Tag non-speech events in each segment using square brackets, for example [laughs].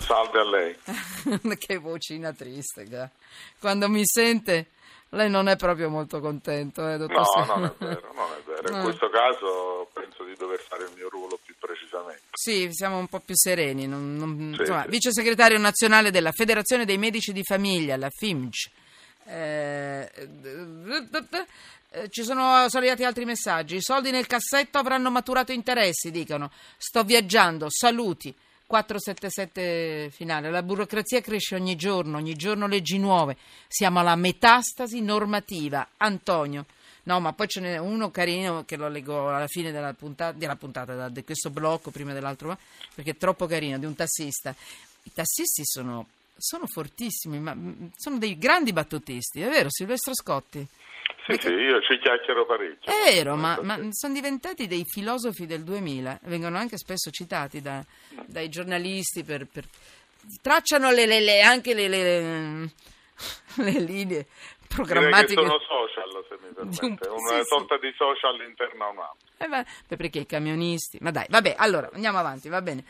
Salve a lei. [laughs] che vocina triste, ga. quando mi sente lei non è proprio molto contento, eh, dottor No, Sa- non è vero, non è vero. In No. [laughs] questo caso penso di dover fare il mio ruolo più precisamente. Sì, siamo un po' più sereni. non- non- Sì, insomma, sì. vice segretario nazionale della Federazione dei Medici di Famiglia, la FIMG. Eh, eh, ci sono, sono arrivati altri messaggi. I soldi nel cassetto avranno maturato interessi, dicono. Sto viaggiando, saluti. 477 finale. La burocrazia cresce ogni giorno, ogni giorno leggi nuove. Siamo alla metastasi normativa. Antonio. No, ma poi ce n'è uno carino che lo leggo alla fine della puntata, della puntata di questo blocco, prima dell'altro, perché è troppo carino, di un tassista. I tassisti sono, sono fortissimi, ma mm, sono dei grandi battutisti, è vero, Silvestro Scotti? Sì, sì, io ci chiacchiero parecchio. È vero, ma, Sì. ma sono diventati dei filosofi del 2000, vengono anche spesso citati da- dai giornalisti per... per- tracciano le, le- le- anche le, le- le linee Direi che programmatiche. sono social, se mi Di un- permette. Una sì, sì. sorta di social interna a un'altra. Eh beh, perché i camionisti... Ma dai, vabbè, allora, andiamo avanti, va bene.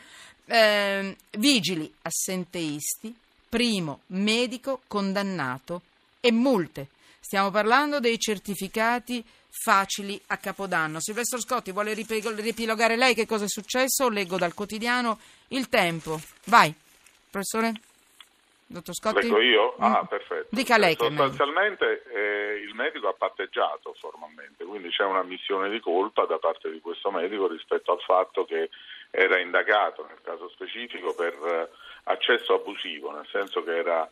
Ehm, vigili assenteisti, primo medico condannato e multe. Stiamo parlando dei certificati facili a Capodanno. Silvestro Scotti vuole riepilogare lei che cosa è successo? Leggo dal quotidiano Il Tempo. Vai, professore? Dottor Scotti? Leggo io? Ah, Mm. perfetto. Dica lei che. Sostanzialmente eh, il medico ha patteggiato formalmente, quindi c'è un'ammissione di colpa da parte di questo medico rispetto al fatto che era indagato nel caso specifico per eh, accesso abusivo, nel senso che era,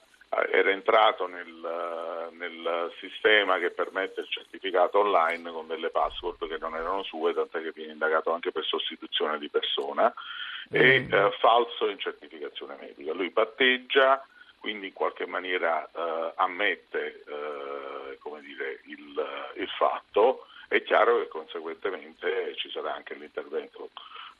era entrato nel, eh, nel sistema che permette il certificato online con delle password che non erano sue, tant'è che viene indagato anche per sostituzione di persona e Mm. eh, falso in certificazione medica. Lui patteggia, quindi in qualche maniera eh, ammette eh, come dire, il, il fatto, è chiaro che conseguentemente ci sarà anche l'intervento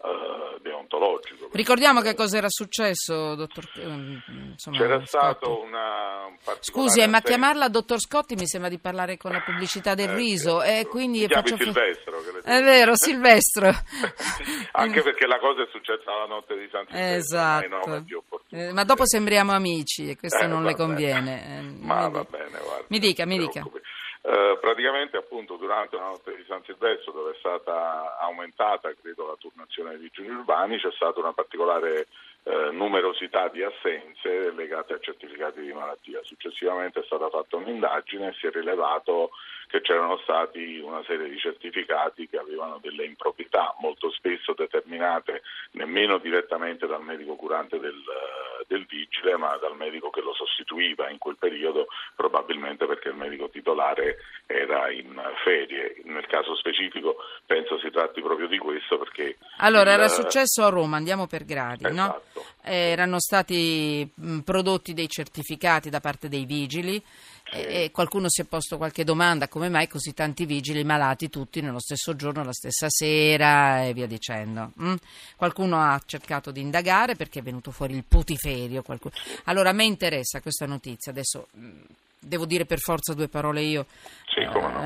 eh, deontologico. Ricordiamo che cosa era successo, dottor ehm, insomma, C'era Scotti. stato una un Scusi, eh, ma chiamarla dottor Scotti mi sembra di parlare con la pubblicità del Eh, riso, sì, e quindi faccio fa- Silvestro, È vero, Silvestro. [laughs] Anche perché la cosa è successa la notte di San Silvestro, Esatto. Eh, ma dopo sembriamo amici e questo Eh, non le conviene. Eh, Ma mi va dica. bene, guarda. Mi dica, mi dica. Eh, praticamente appunto durante la notte di San Silvestro dove è stata aumentata credo la turnazione dei vigili urbani c'è stata una particolare eh, numerosità di assenze legate a certificati di malattia. Successivamente è stata fatta un'indagine e si è rilevato che c'erano stati una serie di certificati che avevano delle improprietà molto spesso determinate nemmeno direttamente dal medico curante del, del vigile ma dal medico che lo sostituiva in quel periodo probabilmente perché il medico titolare era in ferie. Nel caso specifico penso si tratti proprio di questo perché... Allora, il- era successo a Roma, andiamo per gradi, no? Esatto. Eh, Erano stati mh, prodotti dei certificati da parte dei vigili e, qualcuno si è posto qualche domanda, come mai così tanti vigili malati tutti nello stesso giorno, la stessa sera e via dicendo. mm? Qualcuno ha cercato di indagare perché è venuto fuori il putiferio. qualcuno- Allora, a me interessa questa notizia, adesso mh, devo dire per forza due parole io. Sì, come no.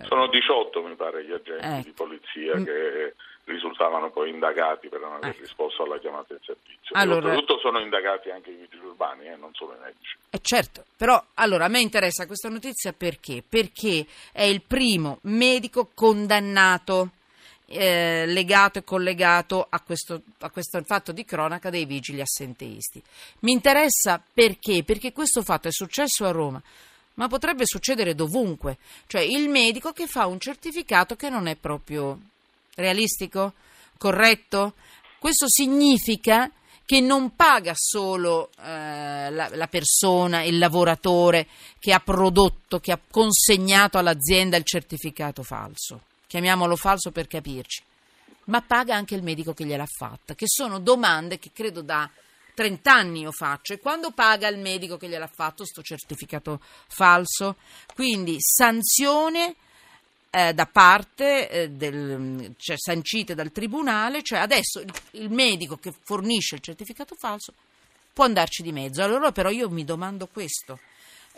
Eh, Sono 18 mi pare gli agenti Ecco. di polizia Mm. che risultavano poi indagati per non aver Ecco. risposto alla chiamata in servizio. Allora- E oltretutto sono indagati anche i vigili urbani, eh, non solo i medici. Eh certo, però allora a me interessa questa notizia perché? Perché è il primo medico condannato eh, legato e collegato a questo, a questo fatto di cronaca dei vigili assenteisti. Mi interessa perché? Perché questo fatto è successo a Roma, ma potrebbe succedere dovunque. Cioè il medico che fa un certificato che non è proprio realistico, corretto. Questo significa che non paga solo eh, la, la persona, il lavoratore che ha prodotto, che ha consegnato all'azienda il certificato falso, chiamiamolo falso per capirci, ma paga anche il medico che gliel'ha fatta, che sono domande che credo da 30 anni io faccio e quando paga il medico che gliel'ha fatto sto certificato falso, quindi sanzione eh, da parte eh, del, cioè, sancite dal tribunale, cioè adesso il, il medico che fornisce il certificato falso può andarci di mezzo. Allora però io mi domando questo.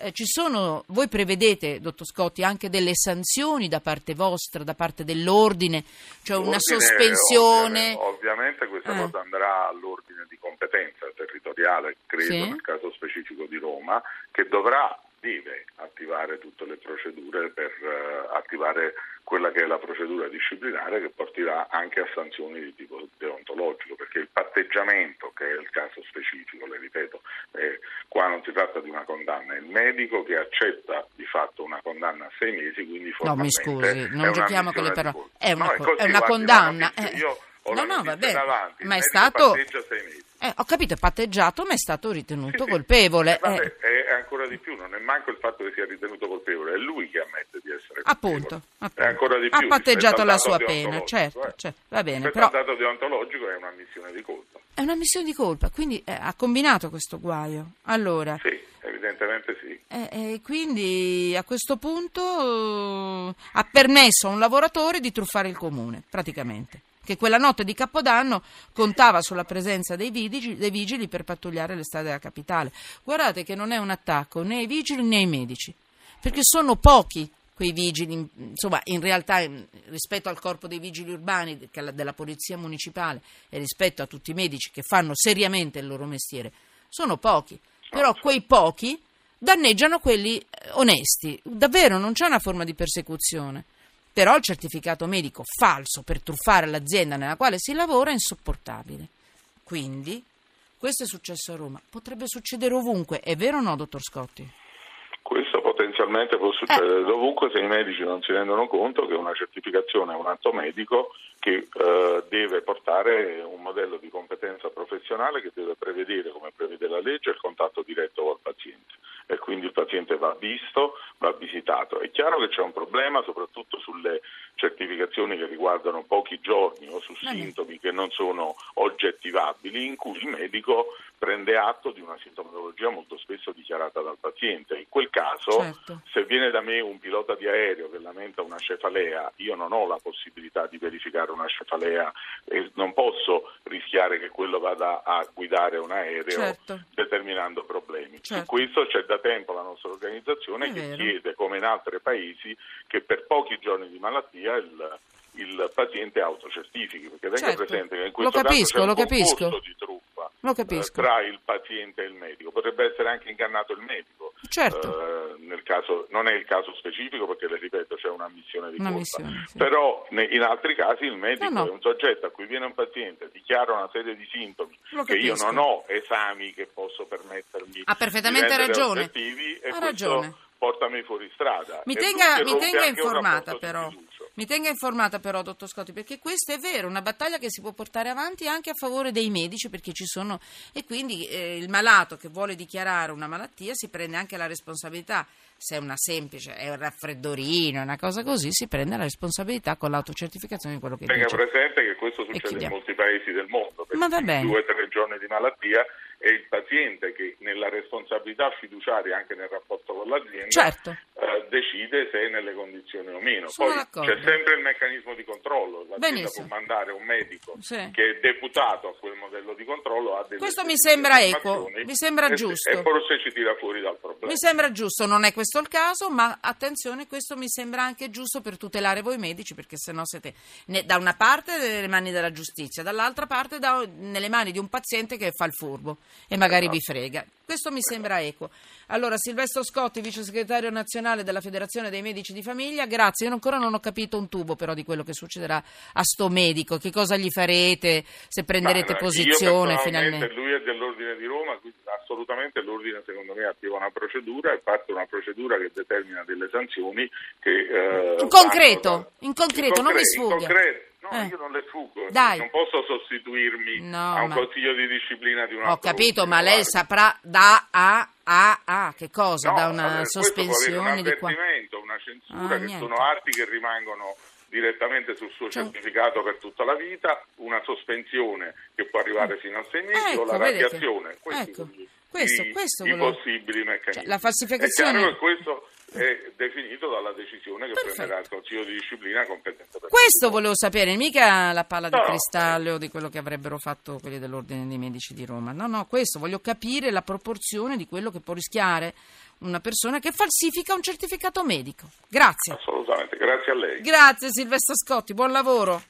Eh, ci sono, voi prevedete, dottor Scotti, anche delle sanzioni da parte vostra, da parte dell'ordine, cioè una L'ordine, sospensione? Ovviamente, ovviamente questa Eh. cosa andrà all'ordine di competenza territoriale, credo Sì. nel caso specifico di Roma, che dovrà, deve attivare tutte le procedure per eh, attivare quella che è la procedura disciplinare che porterà anche a sanzioni di tipo deontologico, perché il patteggiamento, che è il caso specifico, le ripeto, eh, qua non si tratta di una condanna, è il medico che accetta di fatto una condanna a sei mesi, quindi No, mi formalmente scusi, non giochiamo con le parole. È una, No, co- così, è una guardi, condanna. notizia, eh. Io ho no, no, vabbè, davanti, il ma è stato... Eh, ho capito, è patteggiato, ma è stato ritenuto Sì, sì. colpevole. Eh, vabbè, eh. È ancora di più, non è manco il fatto che sia ritenuto colpevole, è lui che ammette di essere colpevole. Appunto, appunto. È ancora di ha più. patteggiato la sua pena, deontologico, certo, eh. certo, va bene, Rispetto però al dato deontologico è un'ammissione di colpa. è una missione di colpa, quindi eh, ha combinato questo guaio. Allora, Sì, evidentemente sì. eh, eh, quindi a questo punto eh, ha permesso a un lavoratore di truffare il comune, praticamente. Che quella notte di Capodanno contava sulla presenza dei vigili, dei vigili per pattugliare le strade della capitale. Guardate che non è un attacco né ai vigili né ai medici, perché sono pochi quei vigili, insomma, in realtà in- rispetto al corpo dei vigili urbani della polizia municipale e rispetto a tutti i medici che fanno seriamente il loro mestiere, sono pochi. Però quei pochi danneggiano quelli eh, onesti. Davvero non c'è una forma di persecuzione. Però il certificato medico falso per truffare l'azienda nella quale si lavora è insopportabile. Quindi, questo è successo a Roma. Potrebbe succedere ovunque. È vero o no, dottor Scotti? Questo potenzialmente può succedere Eh. dovunque se i medici non si rendono conto che una certificazione è un atto medico che eh, deve portare un modello di competenza professionale che deve prevedere, come prevede la legge, il contatto diretto col paziente e quindi il paziente va visto, va visitato. È chiaro che c'è un problema soprattutto sulle certificazioni che riguardano pochi giorni o su sintomi che non sono oggettivabili in cui il medico prende atto di una sintomatologia molto spesso dichiarata dal paziente. In quel caso, Certo. se viene da me un pilota di aereo che lamenta una cefalea, io non ho la possibilità di verificare una cefalea e non posso rischiare che quello vada a guidare un aereo Certo. determinando problemi. Certo. Su questo c'è da tempo la nostra organizzazione È che vero. chiede, come in altri paesi, che per pochi giorni di malattia il, il paziente autocertifichi, perché tenga Certo. presente che in Lo questo capisco, caso c'è lo capisco. di Lo eh, capisco. tra il paziente e il medico. Potrebbe essere anche ingannato il medico. Certo. Eh, nel caso, non è il caso specifico perché, le ripeto, c'è una missione di Una colpa. missione, sì. Però ne- in altri casi il medico No, no. è un soggetto a cui viene un paziente, dichiara una serie di sintomi Lo che io non ho esami che posso permettermi Ha perfettamente di ragione. Ha ragione. portami fuori strada. Mi tenga, mi tenga informata di però. fiducia. Mi tenga informata però, dottor Scotti, perché questo è vero, una battaglia che si può portare avanti anche a favore dei medici, perché ci sono e quindi eh, il malato che vuole dichiarare una malattia si prende anche la responsabilità. Se è una semplice, è un raffreddorino, una cosa così, si prende la responsabilità con l'autocertificazione di quello che Tenga dice. presente che questo succede in molti paesi del mondo, perché Ma va bene. due o tre giorni di malattia è il paziente che nella responsabilità fiduciaria anche nel rapporto con l'azienda Certo. Decide se è nelle condizioni o meno. Sono Poi d'accordo. c'è sempre il meccanismo di controllo, l'azienda può mandare un medico Sì. che è deputato a quel modello di controllo. Ha delle Questo mi sembra equo, mi sembra e- giusto. E forse ci tira fuori dal problema. Mi sembra giusto, non è questo il caso, ma attenzione, questo mi sembra anche giusto per tutelare voi medici, perché sennò siete ne- da una parte nelle mani della giustizia, dall'altra parte da- nelle mani di un paziente che fa il furbo e magari vi frega. Questo mi sembra equo. Allora, Silvestro Scotti, vice segretario nazionale della Federazione dei Medici di Famiglia, grazie. Io ancora non ho capito un tubo però di quello che succederà a sto medico, che cosa gli farete, se prenderete Ma, posizione finalmente. Lui è dell'ordine di Roma, assolutamente l'ordine secondo me attiva una procedura e parte una procedura che determina delle sanzioni che... eh, In concreto, vanno in concreto, non mi in sfugga. No, Eh. io non le fuggo, Dai. non posso sostituirmi No, a un ma- consiglio di disciplina di un Ho altro capito, ordine, ma lei saprà da a a a che cosa? No, da una vabbè, questo sospensione un di qua. avvertimento, una censura, Ah, che niente. sono atti che rimangono direttamente sul suo Cioè- certificato per tutta la vita, una sospensione che può arrivare fino a sei mesi Ecco, o la radiazione. Ecco, sono gli- questo- i, questo i volevo- possibili meccanismi. Cioè, la falsificazione- È chiaro che questo è definito dalla decisione che Perfetto. prenderà il Consiglio di disciplina competente per Questo volevo sapere, mica la palla di No, no. cristallo di quello che avrebbero fatto quelli dell'Ordine dei Medici di Roma. No, no, questo voglio capire la proporzione di quello che può rischiare una persona che falsifica un certificato medico. Grazie. Assolutamente, grazie a lei. Grazie Silvestro Scotti, buon lavoro.